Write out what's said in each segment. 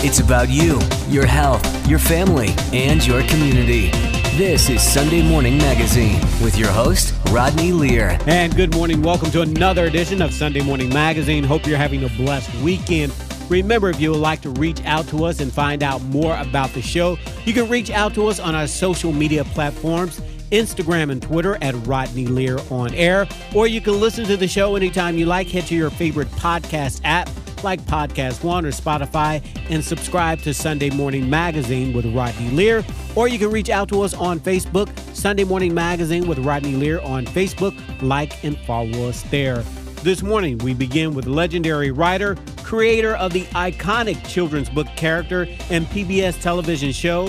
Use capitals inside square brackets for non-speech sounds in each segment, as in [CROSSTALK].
It's about you, your health, your family, and your community. This is Sunday Morning Magazine with your host, Rodney Lear. And good morning. Welcome to another edition of Sunday Morning Magazine. Hope you're having a blessed weekend. Remember, if you would like to reach out to us and find out more about the show, you can reach out to us on our social media platforms. Instagram and Twitter at Rodney Lear on air, or you can listen to the show anytime you like. Head to your favorite podcast app like Podcast One or Spotify and subscribe to Sunday Morning Magazine with Rodney Lear. Or you can reach out to us on Facebook, Sunday Morning Magazine with Rodney Lear on Facebook. Like and follow us there. This morning, we begin with legendary writer, creator of the iconic children's book character and PBS television show,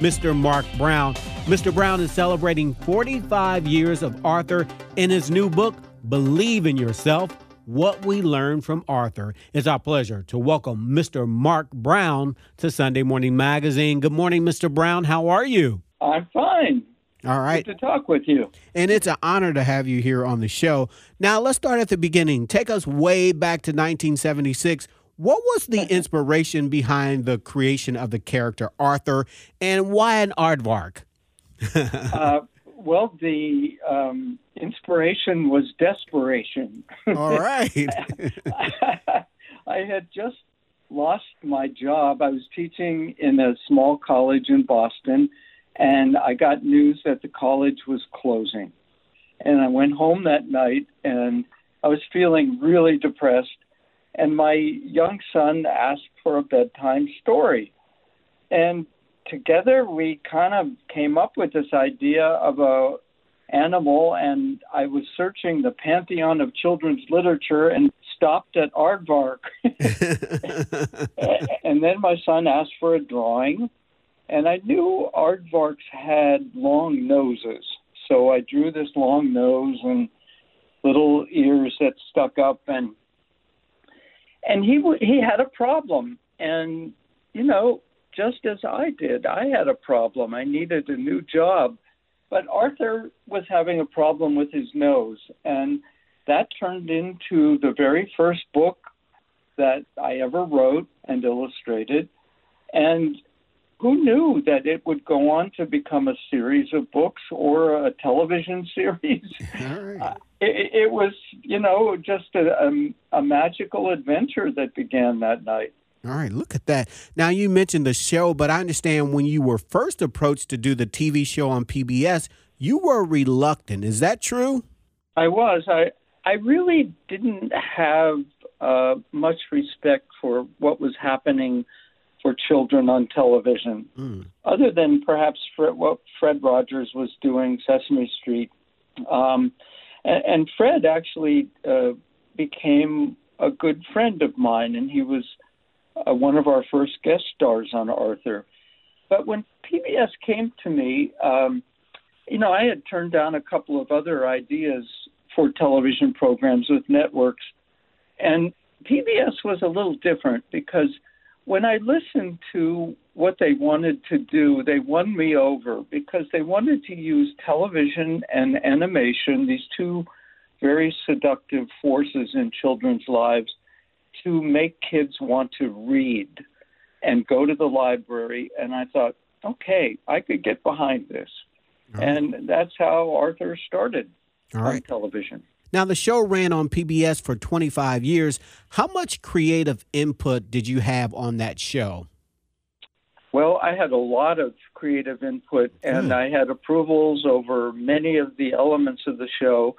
Mr. Marc Brown. Mr. Brown is celebrating 45 years of Arthur in his new book, Believe in Yourself What We Learned from Arthur. It's our pleasure to welcome Mr. Marc Brown to Sunday Morning Magazine. Good morning, Mr. Brown. How are you? I'm fine. All right. Good to talk with you. And it's an honor to have you here on the show. Now, let's start at the beginning. Take us way back to 1976. What was the [LAUGHS] inspiration behind the creation of the character Arthur, and why an aardvark? [LAUGHS] uh, well, the um, inspiration was desperation. All right. [LAUGHS] I had just lost my job. I was teaching in a small college in Boston, and I got news that the college was closing. And I went home that night, and I was feeling really depressed. And my young son asked for a bedtime story. And together we kind of came up with this idea of a animal and I was searching the pantheon of children's literature and stopped at aardvark. [LAUGHS] and then my son asked for a drawing and I knew aardvarks had long noses. So I drew this long nose and little ears that stuck up and and he w- he had a problem and you know just as I did. I had a problem. I needed a new job. But Arthur was having a problem with his nose. And that turned into the very first book that I ever wrote and illustrated. And who knew that it would go on to become a series of books or a television [LAUGHS] series? Right. Uh, it, it, was, you know, just a, a, a magical adventure that began that night. All right, look at that. Now, you mentioned the show, but I understand when you were first approached to do the TV show on PBS, you were reluctant. Is that true? I was. I, I really didn't have uh, much respect for what was happening for children on television, mm. other than perhaps Fred, what Fred Rogers was doing, Sesame Street. Um, and, and Fred actually uh, became a good friend of mine, and he was uh, one of our first guest stars on Arthur. But when PBS came to me, um, you know, I had turned down a couple of other ideas for television programs with networks, and PBS was a little different because when I listened to what they wanted to do, they won me over because they wanted to use television and animation, these two very seductive forces in children's lives, to make kids want to read and go to the library. And I thought, okay, I could get behind this. Right. And that's how Arthur started All on right. television. Now, the show ran on PBS for 25 years. How much creative input did you have on that show? Well, I had a lot of creative input, and Good. I had approvals over many of the elements of the show.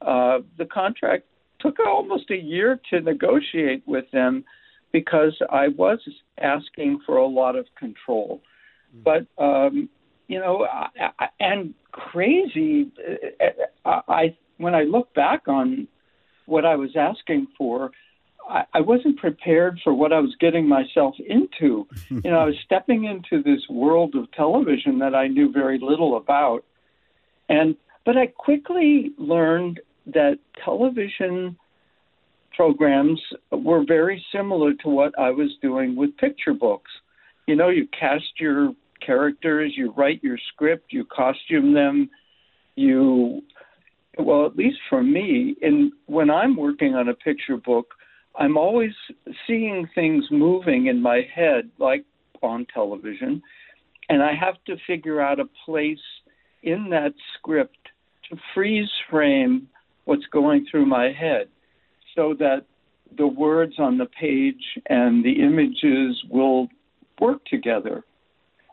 Uh, the contract took almost a year to negotiate with them because I was asking for a lot of control. Mm-hmm. But um, you know, I, I, and crazy. I, I when I look back on what I was asking for, I, I wasn't prepared for what I was getting myself into. [LAUGHS] you know, I was stepping into this world of television that I knew very little about, and but I quickly learned that television programs were very similar to what I was doing with picture books. You know, you cast your characters, you write your script, you costume them, you well, at least for me, in when I'm working on a picture book, I'm always seeing things moving in my head, like on television, and I have to figure out a place in that script to freeze frame what's going through my head so that the words on the page and the images will work together.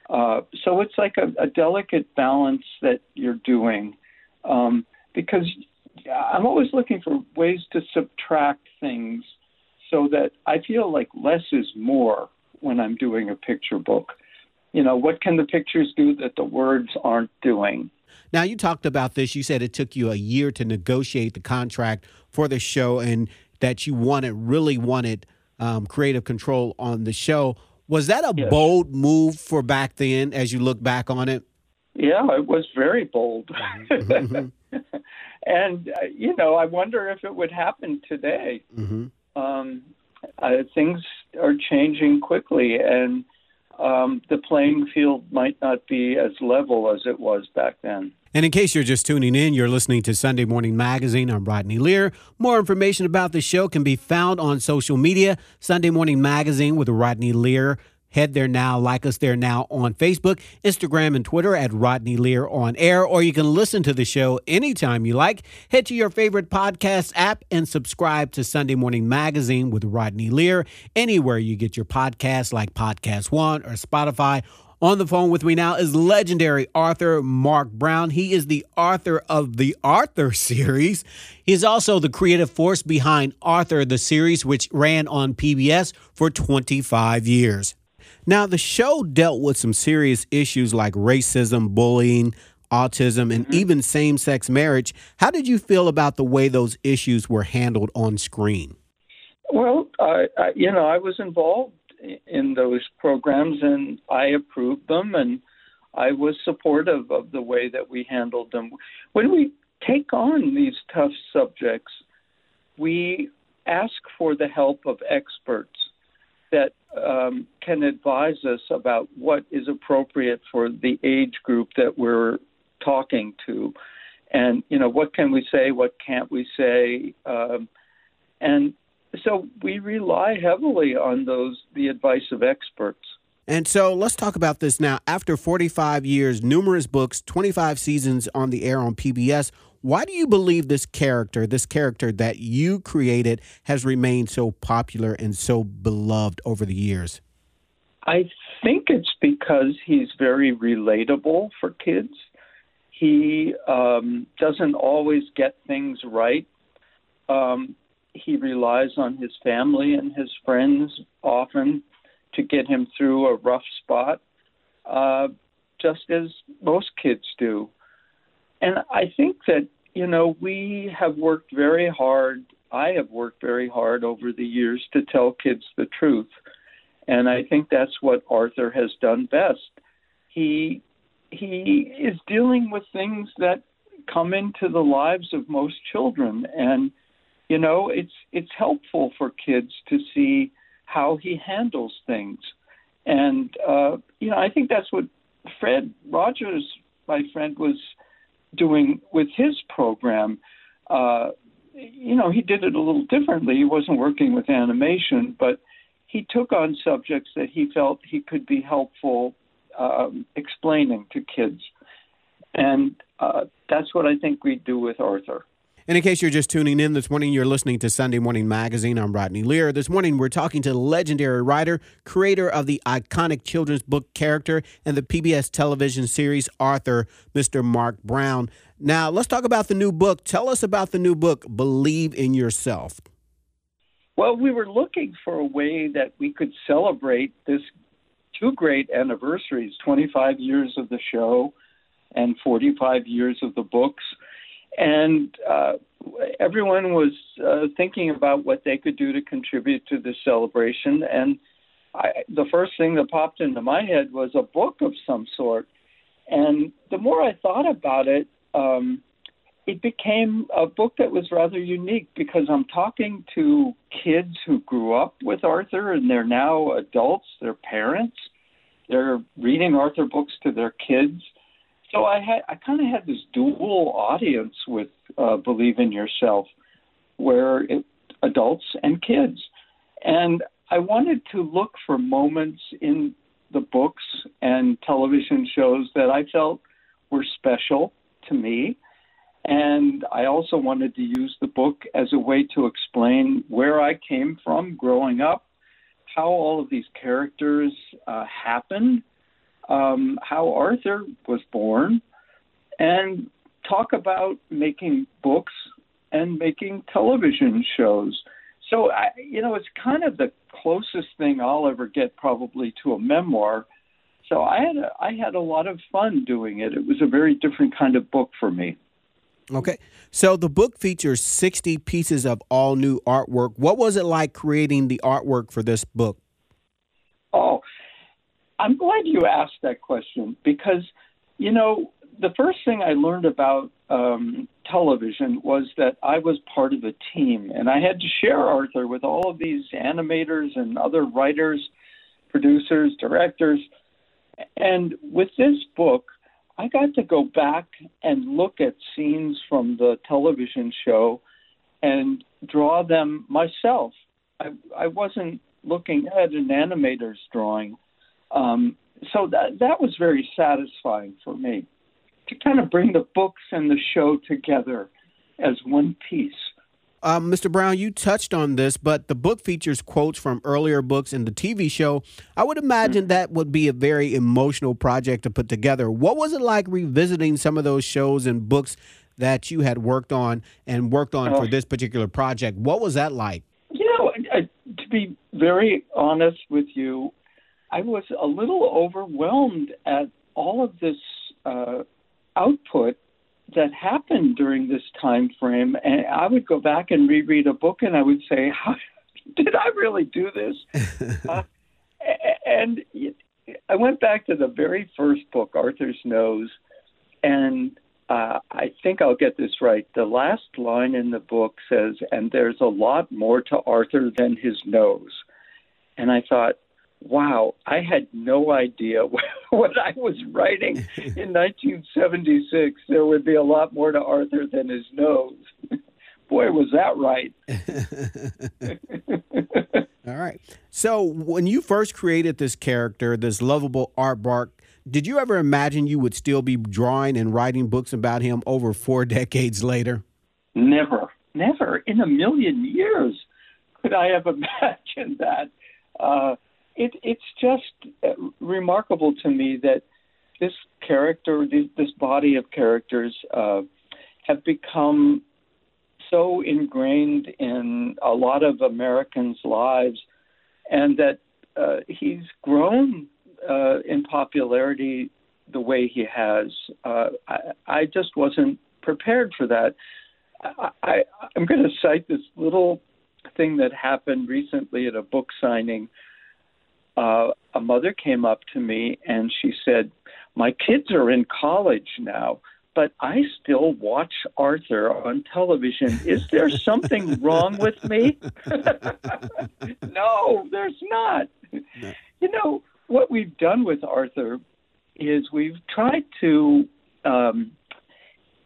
Uh, so it's like a, a, delicate balance that you're doing um, because I'm always looking for ways to subtract things so that I feel like less is more when I'm doing a picture book. You know, what can the pictures do that the words aren't doing? Now, you talked about this. You said it took you a year to negotiate the contract for the show and that you wanted, really wanted um, creative control on the show. Was that a yes. bold move for back then as you look back on it? Yeah, it was very bold. Mm-hmm. [LAUGHS] and, uh, you know, I wonder if it would happen today. Mm-hmm. Um, uh, things are changing quickly, and um, the playing field might not be as level as it was back then. And in case you're just tuning in, you're listening to Sunday Morning Magazine. I'm Rodney Lear. More information about the show can be found on social media. Sunday Morning Magazine with Rodney Lear Head there now, like us there now on Facebook, Instagram, and Twitter at Rodney Lear on air, or you can listen to the show anytime you like. Head to your favorite podcast app and subscribe to Sunday Morning Magazine with Rodney Lear anywhere you get your podcasts like Podcast One or Spotify. On the phone with me now is legendary author Marc Brown. He is the author of the Arthur [LAUGHS] series. He is also the creative force behind Arthur, the series, which ran on PBS for 25 years. Now, the show dealt with some serious issues like racism, bullying, autism, and mm-hmm. even same sex marriage. How did you feel about the way those issues were handled on screen? Well, I, I, you know, I was involved in those programs and I approved them and I was supportive of the way that we handled them. When we take on these tough subjects, we ask for the help of experts that um, can advise us about what is appropriate for the age group that we're talking to, and you know what can we say, what can't we say, um, and so we rely heavily on those the advice of experts. And so let's talk about this now. After 45 years, numerous books, 25 seasons on the air on PBS, why do you believe this character, this character that you created, has remained so popular and so beloved over the years? I think it's because he's very relatable for kids. He um, doesn't always get things right. Um, he relies on his family and his friends often to get him through a rough spot, uh, just as most kids do. And I think that, you know, we have worked very hard. I have worked very hard over the years to tell kids the truth. And I think that's what Arthur has done best. He he is dealing with things that come into the lives of most children and you know it's it's helpful for kids to see how he handles things and uh you know i think that's what fred rogers my friend was doing with his program, uh, you know, he did it a little differently. He wasn't working with animation, but he took on subjects that he felt he could be helpful um, explaining to kids. And uh, that's what I think we do with Arthur. And in case you're just tuning in this morning, you're listening to Sunday Morning Magazine. I'm Rodney Lear. This morning, we're talking to legendary writer, creator of the iconic children's book character and the PBS television series Arthur, Mr. Marc Brown. Now, let's talk about the new book. Tell us about the new book, Believe in Yourself. Well, we were looking for a way that we could celebrate this two great anniversaries 25 years of the show and 45 years of the books and uh, everyone was uh, thinking about what they could do to contribute to the celebration. And I, the first thing that popped into my head was a book of some sort. And the more I thought about it, um, it became a book that was rather unique because I'm talking to kids who grew up with Arthur and they're now adults, they're parents. They're reading Arthur books to their kids so I had I kind of had this dual audience with uh, Believe in Yourself, where it, adults and kids, And I wanted to look for moments in the books and television shows that I felt were special to me. And I also wanted to use the book as a way to explain where I came from growing up, how all of these characters uh, happened, um, how Arthur was born, and talk about making books and making television shows. So, I, you know, it's kind of the closest thing I'll ever get probably to a memoir. So I had a, I had a lot of fun doing it. It was a very different kind of book for me. Okay. So the book features 60 pieces of all new artwork. What was it like creating the artwork for this book? Oh, I'm glad you asked that question because, you know, the first thing I learned about um, television was that I was part of a team, and I had to share Arthur with all of these animators and other writers, producers, directors. And with this book, I got to go back and look at scenes from the television show and draw them myself. I, I wasn't looking at an animator's drawing. Um, so that that was very satisfying for me to kind of bring the books and the show together as one piece. Um, Mr. Brown, you touched on this, but the book features quotes from earlier books in the TV show. I would imagine that would be a very emotional project to put together. What was it like revisiting some of those shows and books that you had worked on and worked on for oh. this particular project? What was that like? You know, to be very honest with you, I was a little overwhelmed at all of this uh, output that happened during this time frame and i would go back and reread a book and i would say [LAUGHS] how did i really do this [LAUGHS] uh, and i went back to the very first book arthur's nose and uh, I think I'll get this right. The last line in the book says, and there's a lot more to Arthur than his nose. And I thought, wow, I had no idea [LAUGHS] what I was writing in [LAUGHS] 1976. There would be a lot more to Arthur than his nose. [LAUGHS] Boy, was that right. All right. So, when you first created this character, this lovable aardvark, did you ever imagine you would still be drawing and writing books about him over four decades later? Never, never in a million years could I have imagined that. Uh, it, it's just uh, remarkable to me that this character, this body of characters, uh, have become so ingrained in a lot of Americans' lives, and that uh, he's grown uh, in popularity the way he has. Uh, I, I, just wasn't prepared for that. I, I, I'm going to cite this little thing that happened recently at a book signing a mother came up to me and she said, My kids are in college now, but I still watch Arthur on television. Is there [LAUGHS] something wrong with me? [LAUGHS] no, there's not. No. You know, what we've done with Arthur is we've tried to um,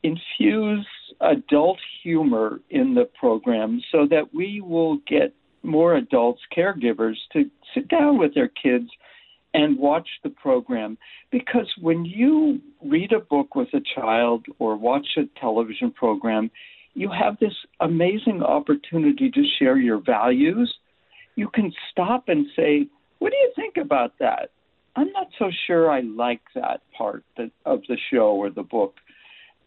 infuse adult humor in the program so that we will get more adults, caregivers, to sit down with their kids and watch the program. Because when you read a book with a child or watch a television program, you have this amazing opportunity to share your values. You can stop and say, What do you think about that? I'm not so sure I like that part of the show or the book.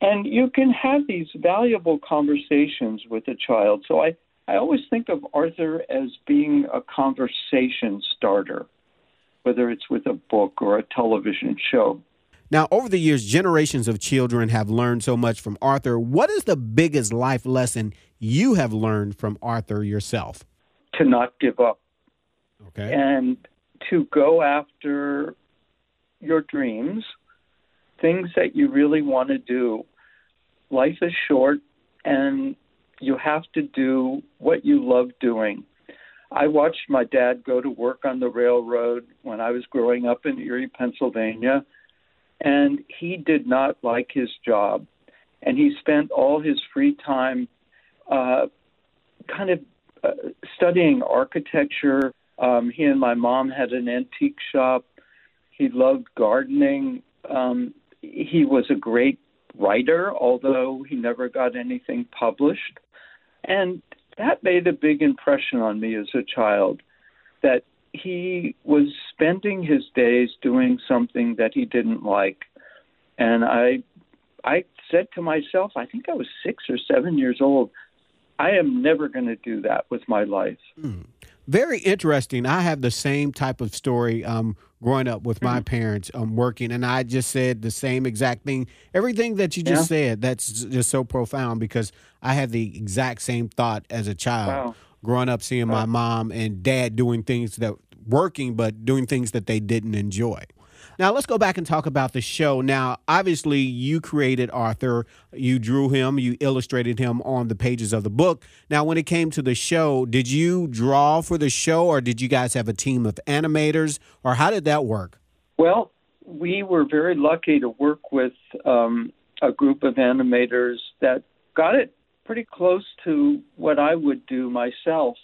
And you can have these valuable conversations with a child. So I, I always think of Arthur as being a conversation starter, whether it's with a book or a television show. Now, over the years, generations of children have learned so much from Arthur. What is the biggest life lesson you have learned from Arthur yourself? To not give up. Okay. And to go after your dreams, things that you really want to do. Life is short, and you have to do what you love doing. I watched my dad go to work on the railroad when I was growing up in Erie, Pennsylvania, and he did not like his job. And he spent all his free time uh, kind of uh, studying architecture. Um, he and my mom had an antique shop. He loved gardening. Um, he was a great writer, although he never got anything published. And that made a big impression on me as a child that he was spending his days doing something that he didn't like. And I I said to myself, I think I was 6 or 7 years old, I am never going to do that with my life. Mm. Very interesting. I have the same type of story um, growing up with my mm-hmm. parents um, working, and I just said the same exact thing. Everything that you just yeah. said, that's just so profound because I had the exact same thought as a child. Wow. Growing up, seeing wow. my mom and dad doing things that working, but doing things that they didn't enjoy. Now, let's go back and talk about the show. Now, obviously, you created Arthur, you drew him, you illustrated him on the pages of the book. Now, when it came to the show, did you draw for the show or did you guys have a team of animators or how did that work? Well, we were very lucky to work with um, a group of animators that got it pretty close to what I would do myself.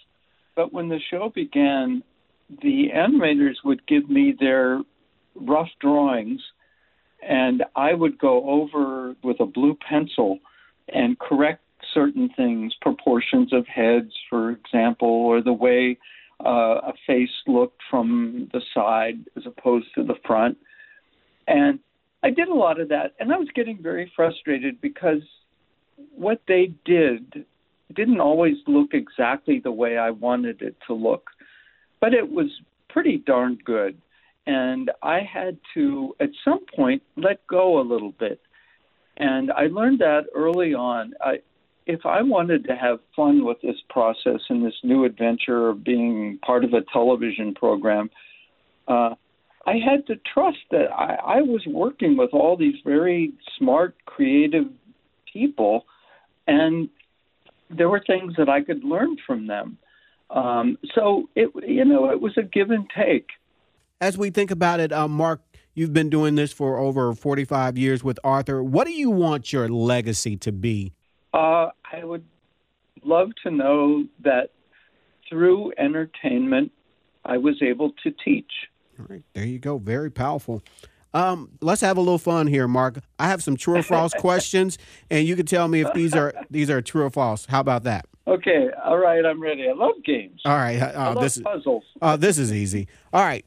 But when the show began, the animators would give me their rough drawings, and I would go over with a blue pencil and correct certain things, proportions of heads, for example, or the way uh, a face looked from the side as opposed to the front. And I did a lot of that, and I was getting very frustrated because what they did didn't always look exactly the way I wanted it to look, but it was pretty darn good. And I had to, at some point, let go a little bit. And I learned that early on. I, if I wanted to have fun with this process and this new adventure of being part of a television program, uh, I had to trust that I, I was working with all these very smart, creative people, and there were things that I could learn from them. Um, so it, you know, it was a give and take as we think about it, uh, Marc, you've been doing this for over 45 years with Arthur. What do you want your legacy to be? Uh, I would love to know that through entertainment, I was able to teach. All right, there you go. Very powerful. Um, let's have a little fun here, Marc. I have some true or false [LAUGHS] questions, and you can tell me if these are these are true or false. How about that? Okay, all right, I'm ready. I love games. All right, uh, I love this puzzles. Is, uh, this is easy. All right,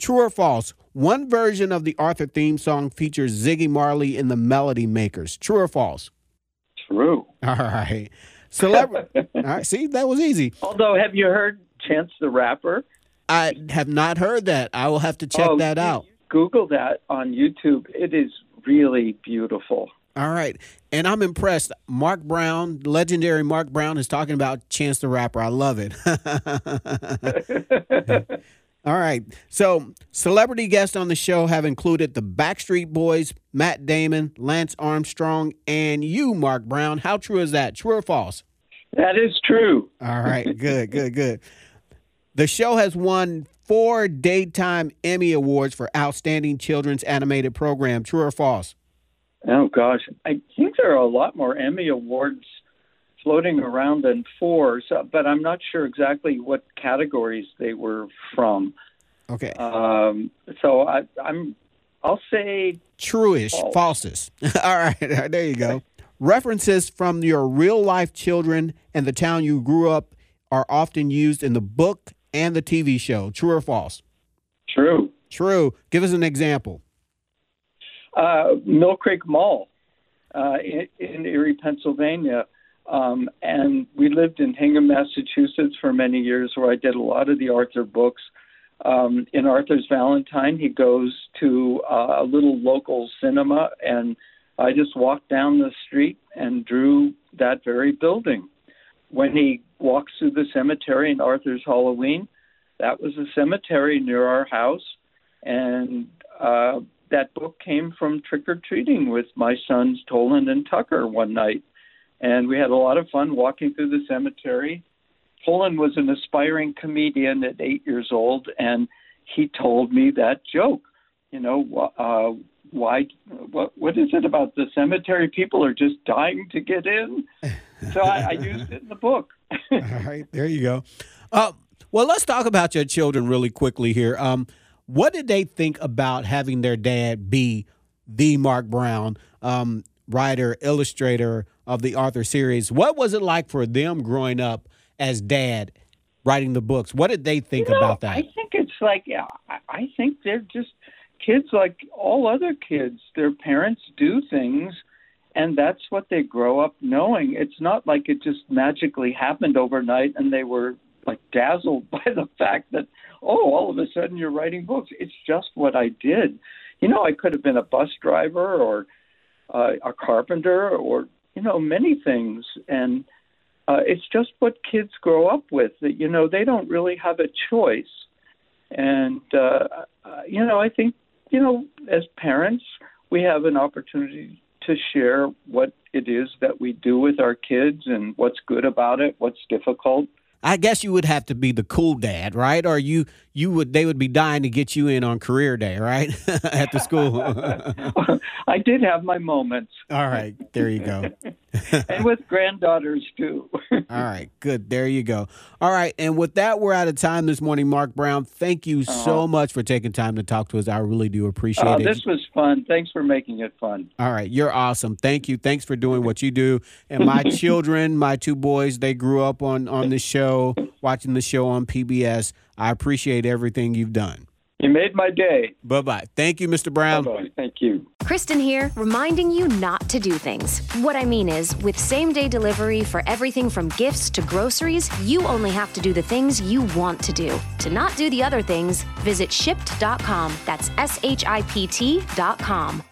True or false? One version of the Arthur theme song features Ziggy Marley in the Melody Makers. True or false? True. [LAUGHS] All right. Celebrity. [LAUGHS] all right. See, that was easy. Although, have you heard Chance the Rapper? I have not heard that. I will have to check oh, that out. Google that on YouTube. It is really beautiful. All right. And I'm impressed. Marc Brown, legendary Marc Brown, is talking about Chance the Rapper. I love it. [LAUGHS] All right. So, celebrity guests on the show have included the Backstreet Boys, Matt Damon, Lance Armstrong, and you, Marc Brown. How true is that? True or false? That is true. All right. Good, good, good. The show has won four Daytime Emmy Awards for Outstanding Children's Animated Program. True or false? Oh, gosh. I think there are a lot more Emmy Awards floating around in four, so, but I'm not sure exactly what categories they were from. Okay. Um, so I, am I'll say truish, false. falses. [LAUGHS] All right, [LAUGHS] there you go. References from your real life children and the town you grew up are often used in the book and the TV show. True or false? True. True. Give us an example. Uh, Mill Creek Mall uh, in, in Erie, Pennsylvania um, and we lived in Hingham, Massachusetts for many years, where I did a lot of the Arthur books. Um, in Arthur's Valentine, he goes to uh, a little local cinema, and I just walked down the street and drew that very building. When he walks through the cemetery in Arthur's Halloween, that was a cemetery near our house, and uh, that book came from trick or treating with my sons Tolon and Tucker one night and we had a lot of fun walking through the cemetery. Tolon was an aspiring comedian at eight years old, and he told me that joke. You know, uh, why? What? What is it about the cemetery? People are just dying to get in. So I, I used it in the book. [LAUGHS] All right, there you go. Uh, well, let's talk about your children really quickly here. Um, what did they think about having their dad be the Marc Brown, um, writer, illustrator of the Arthur series? What was it like for them growing up as dad, writing the books? What did they think you know, about that? I think it's like I think they're just kids like all other kids. Their parents do things and that's what they grow up knowing. It's not like it just magically happened overnight and they were like dazzled [LAUGHS] by the fact that oh, all of a sudden you're writing books. It's just what I did. You know, I could have been a bus driver or uh, a carpenter or you know many things, and uh, it's just what kids grow up with. That you know they don't really have a choice, and uh, uh, you know I think you know as parents we have an opportunity to share what it is that we do with our kids and what's good about it, what's difficult. I guess you would have to be the cool dad, right? Or you you would they would be dying to get you in on career day, right? [LAUGHS] At the school. [LAUGHS] I did have my moments. All right, there you go. [LAUGHS] [LAUGHS] and with granddaughters too. [LAUGHS] All right, good. There you go. All right, and with that, we're out of time this morning. Marc Brown, thank you uh-huh. so much for taking time to talk to us. I really do appreciate uh, it. This was fun. Thanks for making it fun. All right, you're awesome. Thank you. Thanks for doing what you do. And my [LAUGHS] children, my two boys, they grew up on on the show, watching the show on PBS. I appreciate everything you've done. You made my day. Bye bye. Thank you, Mr. Brown. Bye bye. Thank you. Kristen here, reminding you not to do things. What I mean is, with same day delivery for everything from gifts to groceries, you only have to do the things you want to do. To not do the other things, visit shipt.com. That's S H I P T.com.